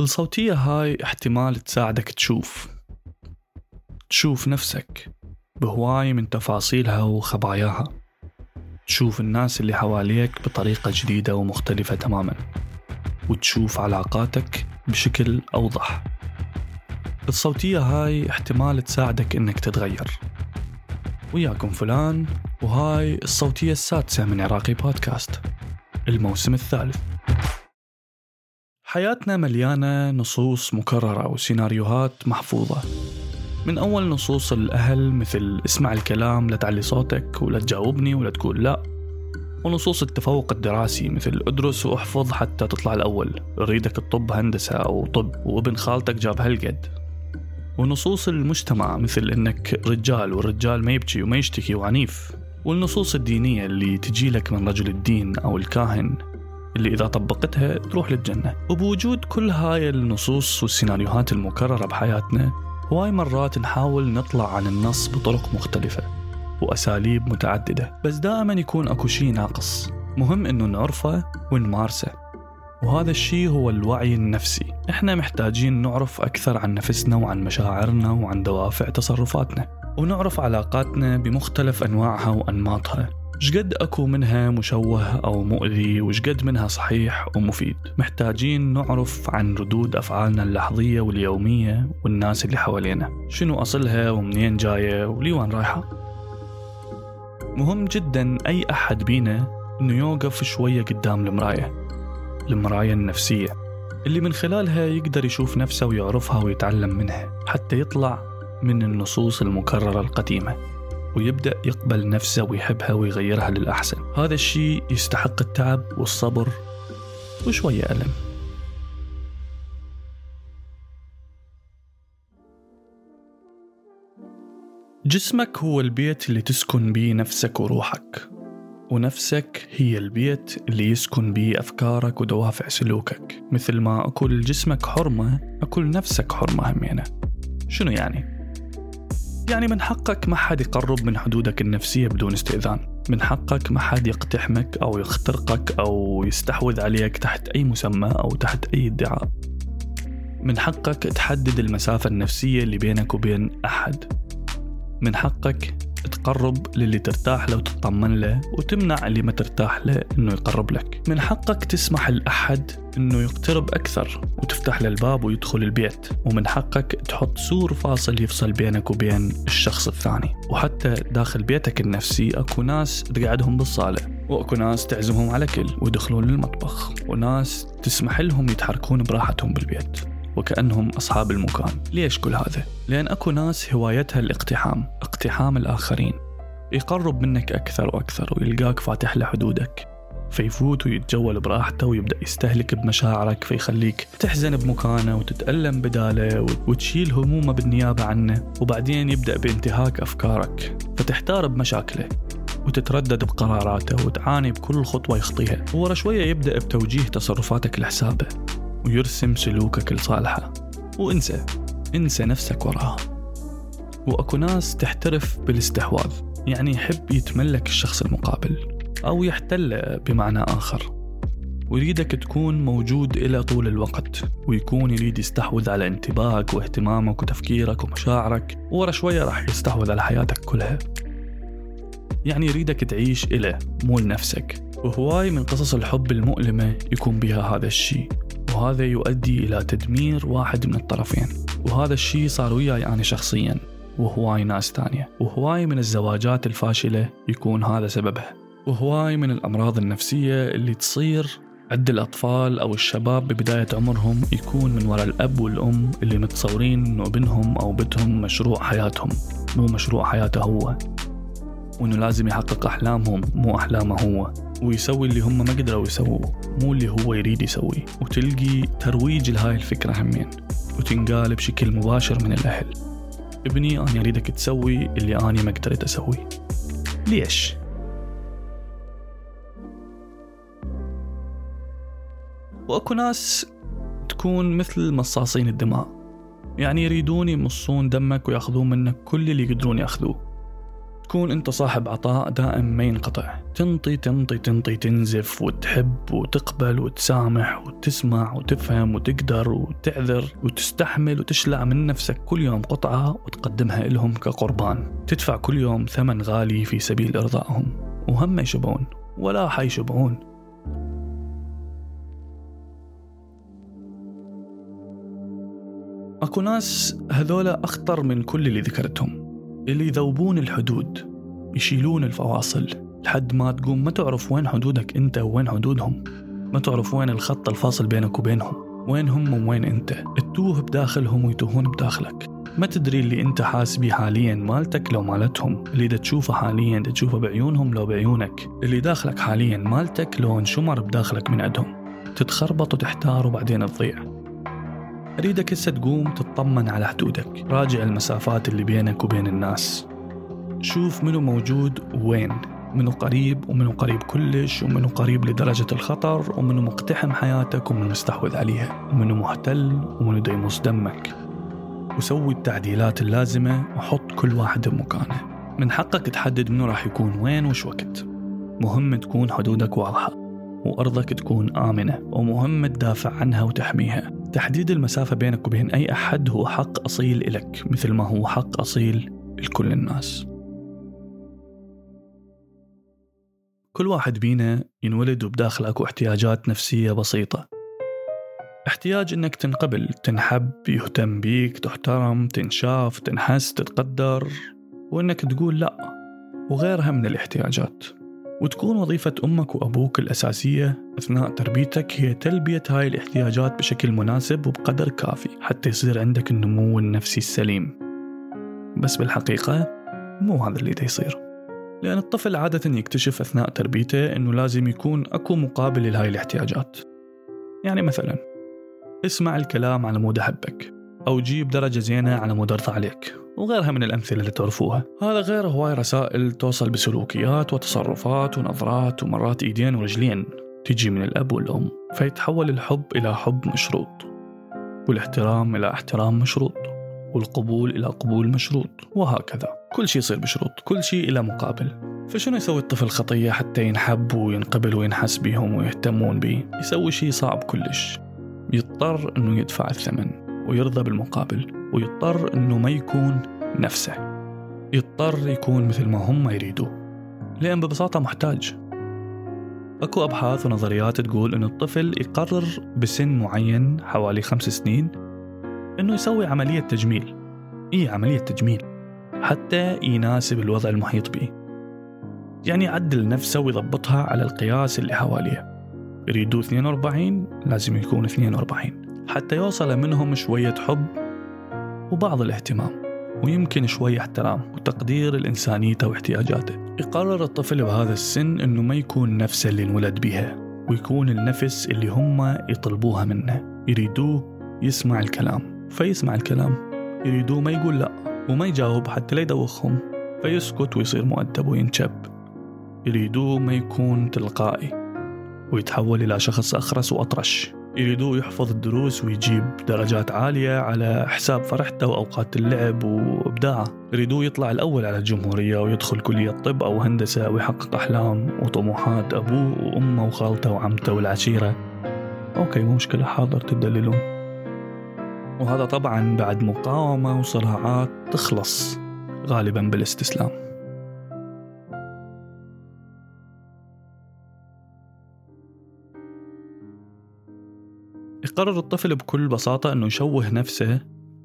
الصوتية هاي احتمال تساعدك تشوف. تشوف نفسك بهواي من تفاصيلها وخباياها. تشوف الناس اللي حواليك بطريقة جديدة ومختلفة تماما. وتشوف علاقاتك بشكل أوضح. الصوتية هاي احتمال تساعدك إنك تتغير. وياكم فلان وهاي الصوتية السادسة من عراقي بودكاست. الموسم الثالث. حياتنا مليانة نصوص مكررة وسيناريوهات محفوظة. من أول نصوص الأهل مثل اسمع الكلام لا تعلي صوتك ولا تجاوبني ولا تقول لا. ونصوص التفوق الدراسي مثل ادرس واحفظ حتى تطلع الأول. أريدك الطب هندسة أو طب وابن خالتك جاب هالقد. ونصوص المجتمع مثل إنك رجال والرجال ما يبكي وما يشتكي وعنيف. والنصوص الدينية اللي تجي لك من رجل الدين أو الكاهن. اللي إذا طبقتها تروح للجنة. وبوجود كل هاي النصوص والسيناريوهات المكررة بحياتنا هواي مرات نحاول نطلع عن النص بطرق مختلفة وأساليب متعددة. بس دائما يكون أكو شي ناقص. مهم إنه نعرفه ونمارسه. وهذا الشيء هو الوعي النفسي. إحنا محتاجين نعرف أكثر عن نفسنا وعن مشاعرنا وعن دوافع تصرفاتنا. ونعرف علاقاتنا بمختلف أنواعها وأنماطها. شقد أكو منها مشوه أو مؤذي وشقد منها صحيح ومفيد. محتاجين نعرف عن ردود أفعالنا اللحظية واليومية والناس اللي حوالينا. شنو أصلها ومنين جاية وليوان رايحة. مهم جدا أي أحد بينا إنه يوقف شوية قدام المراية المراية النفسية اللي من خلالها يقدر يشوف نفسه ويعرفها ويتعلم منها حتى يطلع من النصوص المكررة القديمة. ويبدأ يقبل نفسه ويحبها ويغيرها للأحسن. هذا الشيء يستحق التعب والصبر وشوية ألم. جسمك هو البيت اللي تسكن بيه نفسك وروحك. ونفسك هي البيت اللي يسكن بيه أفكارك ودوافع سلوكك. مثل ما أكل جسمك حرمة أكل نفسك حرمة همينة. شنو يعني؟ يعني من حقك ما حد يقرب من حدودك النفسية بدون استئذان. من حقك ما حد يقتحمك أو يخترقك أو يستحوذ عليك تحت أي مسمى أو تحت أي ادعاء. من حقك تحدد المسافة النفسية اللي بينك وبين أحد. من حقك تقرب للي ترتاح له وتطمن له وتمنع اللي ما ترتاح له إنه يقرب لك. من حقك تسمح لأحد إنه يقترب أكثر وتفتح له الباب ويدخل البيت. ومن حقك تحط سور فاصل يفصل بينك وبين الشخص الثاني. وحتى داخل بيتك النفسي أكو ناس تقعدهم بالصالة. وأكو ناس تعزمهم على كل ويدخلون للمطبخ. وناس تسمح لهم يتحركون براحتهم بالبيت. وكأنهم أصحاب المكان ليش كل هذا؟ لأن أكو ناس هوايتها الاقتحام اقتحام الآخرين. يقرب منك أكثر وأكثر ويلقاك فاتح له حدودك فيفوت ويتجول براحته ويبدأ يستهلك بمشاعرك فيخليك تحزن بمكانه وتتألم بداله وتشيل همومه بالنيابة عنه وبعدين يبدأ بانتهاك أفكارك. فتحتار بمشاكله وتتردد بقراراته وتعاني بكل خطوة يخطيها. ورا شوية يبدأ بتوجيه تصرفاتك لحسابه. ويرسم سلوكك لصالحه وانسى انسى نفسك وراها. واكو ناس تحترف بالاستحواذ يعني يحب يتملك الشخص المقابل أو يحتله بمعنى آخر. ويريدك تكون موجود إلى طول الوقت ويكون يريد يستحوذ على انتباهك واهتمامك وتفكيرك ومشاعرك ورا شوية راح يستحوذ على حياتك كلها. يعني يريدك تعيش إله مو لنفسك وهواي من قصص الحب المؤلمة يكون بها هذا الشيء. وهذا يؤدي إلى تدمير واحد من الطرفين. وهذا الشيء صار وياي أنا شخصيا وهواي ناس تانية وهواي من الزواجات الفاشلة يكون هذا سببها وهواي من الأمراض النفسية اللي تصير عند الأطفال أو الشباب ببداية عمرهم يكون من وراء الأب والأم اللي متصورين إنه ابنهم أو بنتهم مشروع حياتهم مو مشروع حياته هو. وإنه لازم يحقق أحلامهم مو أحلامه هو. ويسوي اللي هم ما قدروا يسووه. مو اللي هو يريد يسويه. وتلقي ترويج لهاي الفكرة همين وتنقال بشكل مباشر من الأهل. ابني أنا أريدك تسوي اللي أنا ما قدرت أسويه. ليش؟ وأكو ناس تكون مثل مصاصين الدماء. يعني يريدون يمصون دمك ويأخذون منك كل اللي يقدرون يأخذوه. تكون أنت صاحب عطاء دائم ما ينقطع. تنطي تنطي تنطي تنزف وتحب وتقبل وتسامح وتسمع وتفهم وتقدر وتعذر وتستحمل وتشلع من نفسك كل يوم قطعة وتقدمها لهم كقربان. تدفع كل يوم ثمن غالي في سبيل إرضائهم. وهم يشبعون ولا حيشبعون. أكو ناس هذولا أخطر من كل اللي ذكرتهم. اللي يذوبون الحدود يشيلون الفواصل لحد ما تقوم. ما تعرف وين حدودك أنت وين حدودهم. ما تعرف وين الخط الفاصل بينك وبينهم. وين هم وين أنت. تتوه بداخلهم ويتوهون بداخلك. ما تدري اللي أنت حاس بيه حاليا مالتك لو مالتهم. اللي دا تشوفه حاليا دا تشوفه بعيونهم لو بعيونك. اللي داخلك حاليا مالتك لو انشمر بداخلك من عندهم. تتخربط وتحتار وبعدين تضيع. أريدك هسه تقوم تطمن على حدودك. راجع المسافات اللي بينك وبين الناس. شوف منو موجود وين. منو قريب ومنو قريب كلش ومنو قريب لدرجة الخطر ومنو مقتحم حياتك ومنو مستحوذ عليها. ومنو محتل ومنو ديموس دمك. وسوي التعديلات اللازمة وحط كل واحد بمكانه. من حقك تحدد منو راح يكون وين وش وقت. مهم تكون حدودك واضحة. وأرضك تكون آمنة. ومهم تدافع عنها وتحميها. تحديد المسافة بينك وبين أي أحد هو حق أصيل إلك مثل ما هو حق أصيل لكل الناس. كل واحد بينا ينولد وبداخل أكو احتياجات نفسية بسيطة. احتياج إنك تنقبل تنحب يهتم بيك تحترم تنشاف تنحس تتقدر وإنك تقول لا وغيرها من الاحتياجات. وتكون وظيفة أمك وأبوك الأساسية أثناء تربيتك هي تلبية هاي الاحتياجات بشكل مناسب وبقدر كافي حتى يصير عندك النمو النفسي السليم. بس بالحقيقة مو هذا اللي يصير. لأن الطفل عادة يكتشف أثناء تربيته أنه لازم يكون أكو مقابل لهاي الاحتياجات. يعني مثلا اسمع الكلام على مود أحبك أو جيب درجة زينة على مود أرضى عليك. وغيرها من الأمثلة اللي تعرفوها. هذا غير هواي رسائل توصل بسلوكيات وتصرفات ونظرات ومرات إيدين ورجلين. تجي من الأب والأم فيتحول الحب إلى حب مشروط والاحترام إلى احترام مشروط والقبول إلى قبول مشروط وهكذا. كل شيء يصير بشروط كل شيء إلى مقابل. فشنو يسوي الطفل خطية حتى ينحب وينقبل وينحس بهم ويهتمون به؟ يسوي شيء صعب كلش. يضطر أنه يدفع الثمن. ويرضى بالمقابل ويضطر أنه ما يكون نفسه. يضطر يكون مثل ما هم يريدوا. لأن ببساطة محتاج. أكو أبحاث ونظريات تقول أن الطفل يقرر بسن معين حوالي خمس سنين أنه يسوي عملية تجميل. إيه عملية تجميل. حتى يناسب الوضع المحيط به. يعني يعدل نفسه ويضبطها على القياس اللي حواليه. يريدوا 42 لازم يكون 42 حتى يوصل منهم شوية حب وبعض الاهتمام ويمكن شوي احترام وتقدير لإنسانيته واحتياجاته يقرر الطفل بهذا السن أنه ما يكون نفسه اللي انولد بها ويكون النفس اللي هم يطلبوها منه. يريدوه يسمع الكلام. فيسمع الكلام يريدوه ما يقول لا وما يجاوب حتى لا يدوخهم. فيسكت ويصير مؤدب وينشب. يريدوه ما يكون تلقائي ويتحول إلى شخص أخرس وأطرش. يريدوه يحفظ الدروس ويجيب درجات عالية على حساب فرحته وأوقات اللعب وإبداعه. يريدوه يطلع الأول على الجمهورية ويدخل كلية طب أو هندسة ويحقق أحلام وطموحات أبوه وأمه وخالته وعمته والعشيرة. أوكي مو مشكلة حاضر تدللون. وهذا طبعا بعد مقاومة وصراعات تخلص غالبا بالاستسلام. يقرر الطفل بكل بساطة أنه يشوه نفسه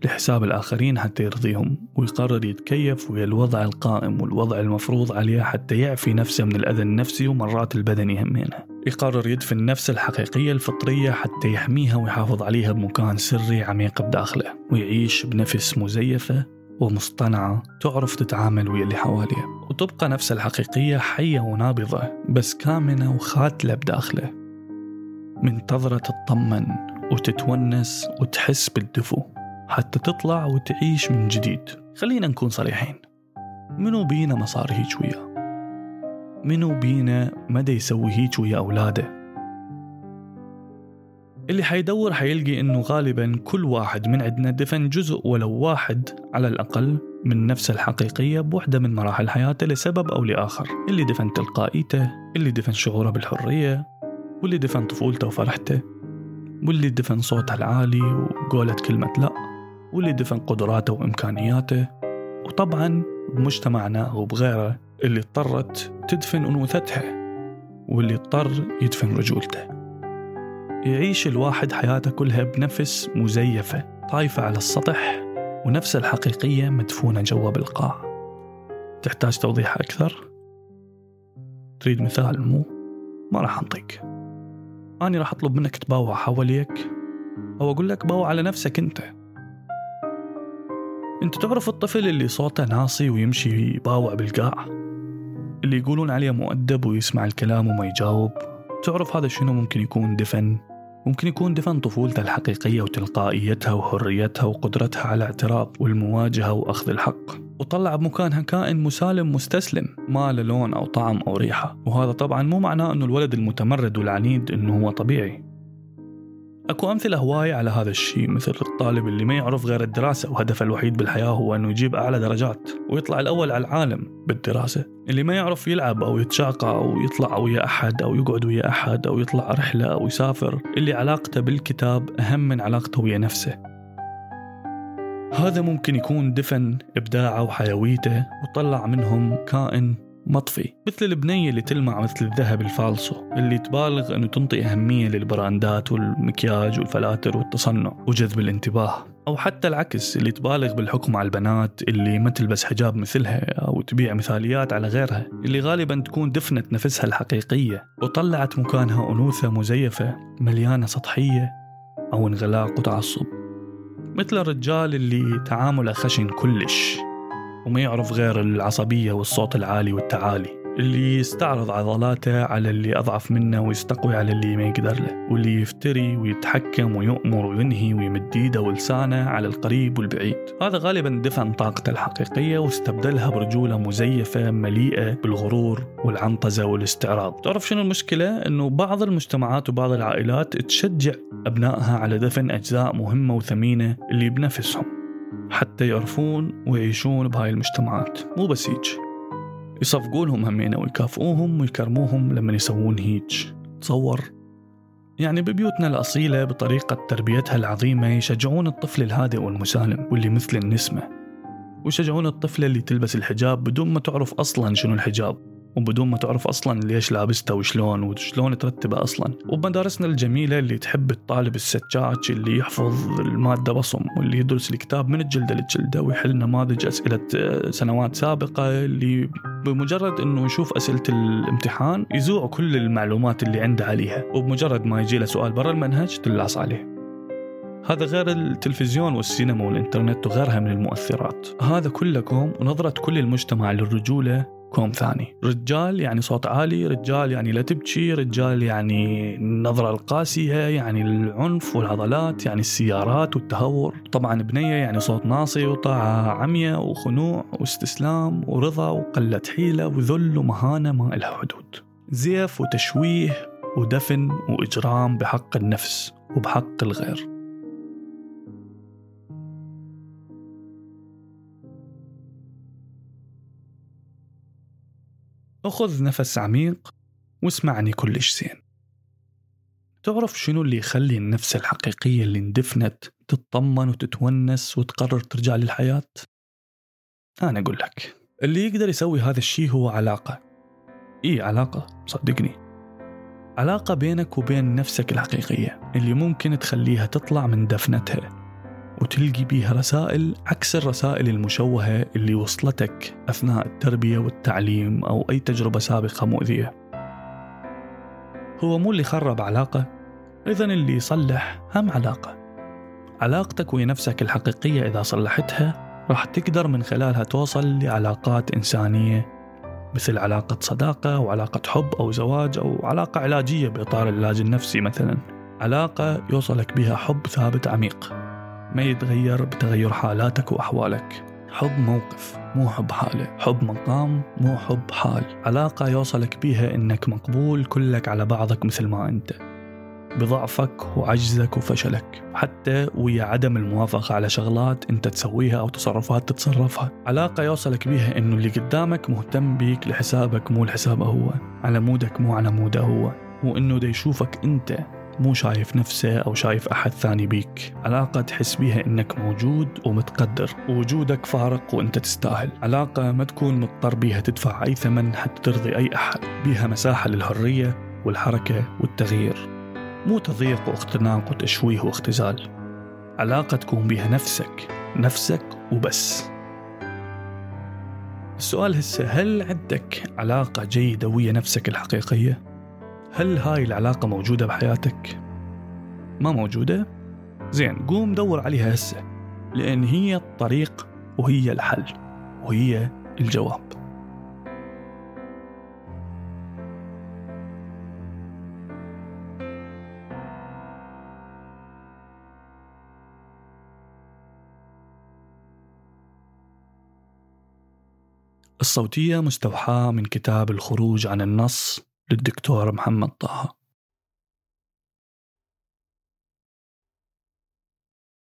لحساب الآخرين حتى يرضيهم ويقرر يتكيف ويا الوضع القائم والوضع المفروض عليه حتى يعفي نفسه من الأذى النفسي ومرات البدني همينه يقرر يدفن نفسه الحقيقية الفطرية حتى يحميها ويحافظ عليها بمكان سري عميق بداخله ويعيش بنفس مزيفة ومصطنعة تعرف تتعامل ويا اللي حواليه. وتبقى نفسه الحقيقية حية ونابضة بس كامنة وخاتلة بداخله. منتظرة تطمن. وتتونس وتحس بالدفو حتى تطلع وتعيش من جديد. خلينا نكون صريحين. منو بينا ما صار هيك وياه؟ منو بينا مدى يسوي هيك ويا أولاده؟ اللي حيدور حيلقي إنه غالبا كل واحد من عندنا دفن جزء ولو واحد على الأقل من نفسه الحقيقية بوحدة من مراحل حياته لسبب أو لآخر. اللي دفن تلقائيته اللي دفن شعوره بالحرية واللي دفن طفولته وفرحته. واللي دفن صوته العالي وقولة كلمة لأ واللي دفن قدراته وإمكانياته وطبعا بمجتمعنا وبغيره اللي اضطرت تدفن أنوثتها واللي اضطر يدفن رجولته يعيش الواحد حياته كلها بنفس مزيفة طايفة على السطح ونفس الحقيقية مدفونة جوا بالقاع تحتاج توضيح أكثر؟ تريد مثال مو؟ ما راح أنطيك أنا راح أطلب منك تباوع حواليك أو أقول لك باوع على نفسك أنت. أنت تعرف الطفل اللي صوته ناصي ويمشي يباوع بالقاع؟ اللي يقولون عليه مؤدب ويسمع الكلام وما يجاوب؟ تعرف هذا شنو ممكن يكون دفن؟ ممكن يكون دفن طفولته الحقيقية وتلقائيتها وحريتها وقدرتها على الاعتراف والمواجهة وأخذ الحق. وطلع بمكانها كائن مسالم مستسلم ما له لون أو طعم أو ريحة. وهذا طبعا مو معناه أنه الولد المتمرد والعنيد أنه هو طبيعي. أكو أمثلة هواية على هذا الشيء مثل الطالب اللي ما يعرف غير الدراسة وهدفه الوحيد بالحياة هو أنه يجيب أعلى درجات ويطلع الأول على العالم بالدراسة. اللي ما يعرف يلعب أو يتشاقى أو يطلع ويا أحد أو يقعد ويا أحد أو يطلع رحلة أو يسافر اللي علاقته بالكتاب أهم من علاقته ويا نفسه. هذا ممكن يكون دفن إبداعه وحيويته وطلع منهم كائن مطفي. مثل البنية اللي تلمع مثل الذهب الفالصو اللي تبالغ أنه تنطي أهمية للبراندات والمكياج والفلاتر والتصنع وجذب الانتباه. أو حتى العكس اللي تبالغ بالحكم على البنات اللي ما تلبس حجاب مثلها أو تبيع مثاليات على غيرها اللي غالبا تكون دفنت نفسها الحقيقية وطلعت مكانها أنوثة مزيفة مليانة سطحية أو انغلاق وتعصب. مثل الرجال اللي تعامله خشن كلش. وما يعرف غير العصبية والصوت العالي والتعالي. اللي يستعرض عضلاته على اللي أضعف منه ويستقوي على اللي ما يقدر له. واللي يفتري ويتحكم ويؤمر وينهي ويمد إيده ولسانه على القريب والبعيد. هذا غالبا دفن طاقته الحقيقية واستبدلها برجولة مزيفة مليئة بالغرور والعنطزة والاستعراض. تعرف شنو المشكلة؟ أنه بعض المجتمعات وبعض العائلات تشجع أبنائها على دفن أجزاء مهمة وثمينة اللي بنفسهم. حتى يعرفون ويعيشون بهاي المجتمعات. مو بس هيج يصفقونهم همينة ويكافئوهم ويكرموهم لما يسوون هيج تصور. يعني ببيوتنا الأصيلة بطريقة تربيتها العظيمة يشجعون الطفل الهادئ والمسالم واللي مثل النسمة. ويشجعون الطفلة اللي تلبس الحجاب بدون ما تعرف أصلا شنو الحجاب. وبدون ما تعرف أصلا ليش لابسته وشلون وشلون ترتبه أصلا. وبمدارسنا الجميلة اللي تحب الطالب السجاج اللي يحفظ المادة بصم واللي يدرس الكتاب من الجلدة للجلدة ويحل نماذج أسئلة آه، سنوات سابقة اللي بمجرد إنه يشوف أسئلة الامتحان يزوع كل المعلومات اللي عنده عليها. وبمجرد ما يجي له سؤال برا المنهج تلوص عليه. هذا غير التلفزيون والسينما والإنترنت وغيرها من المؤثرات. هذا كله كوم ونظرة كل المجتمع للرجولة كوم ثاني. رجال يعني صوت عالي رجال يعني لا تبكي رجال يعني النظرة القاسية يعني العنف والعضلات يعني السيارات والتهور. طبعا بنية يعني صوت ناصي وطاعة عمية وخنوع واستسلام ورضا وقلة حيلة وذل ومهانة ما إلها حدود. زيف وتشويه ودفن وإجرام بحق النفس وبحق الغير. أخذ نفس عميق واسمعني كلش زين. تعرف شنو اللي يخلي النفس الحقيقية اللي اندفنت تطمن وتتونس وتقرر ترجع للحياة؟ أنا أقول لك اللي يقدر يسوي هذا الشيء هو علاقة. إيه علاقة صدقني. علاقة بينك وبين نفسك الحقيقية اللي ممكن تخليها تطلع من دفنتها. وتلقي بيها رسائل عكس الرسائل المشوهة اللي وصلتك أثناء التربية والتعليم أو أي تجربة سابقة مؤذية. هو مو اللي خرب علاقة إذا اللي يصلح هم علاقة. علاقتك ويا نفسك الحقيقية إذا صلحتها راح تقدر من خلالها توصل لعلاقات إنسانية مثل علاقة صداقة أو علاقة حب أو زواج أو علاقة علاجية بإطار العلاج النفسي مثلا. علاقة يوصلك بها حب ثابت عميق. ما يتغير بتغير حالاتك وأحوالك. حب موقف مو حب حالة. حب مقام مو حب حال. علاقة يوصلك بيها إنك مقبول كلك على بعضك مثل ما أنت. بضعفك وعجزك وفشلك. حتى ويا عدم الموافقة على شغلات أنت تسويها أو تصرفات تتصرفها. علاقة يوصلك بيها إنه اللي قدامك مهتم بيك لحسابك مو لحسابه هو. على مودك مو على مودة هو. وإنه دا يشوفك أنت. مو شايف نفسه أو شايف أحد ثاني بيك. علاقة تحس بيها إنك موجود ومتقدر. ووجودك فارق وإنت تستاهل. علاقة ما تكون مضطر بيها تدفع أي ثمن حتى ترضي أي أحد. بيها مساحة للحرية والحركة والتغيير. مو تضييق واختناق وتشويه واختزال. علاقة تكون بيها نفسك نفسك وبس. السؤال هسه هل عندك علاقة جيدة ويا نفسك الحقيقية؟ هل هاي العلاقة موجودة بحياتك؟ ما موجودة؟ زين قوم دور عليها هسه لأن هي الطريق وهي الحل وهي الجواب الصوتية مستوحاة من كتاب الخروج عن النص للدكتور محمد طه.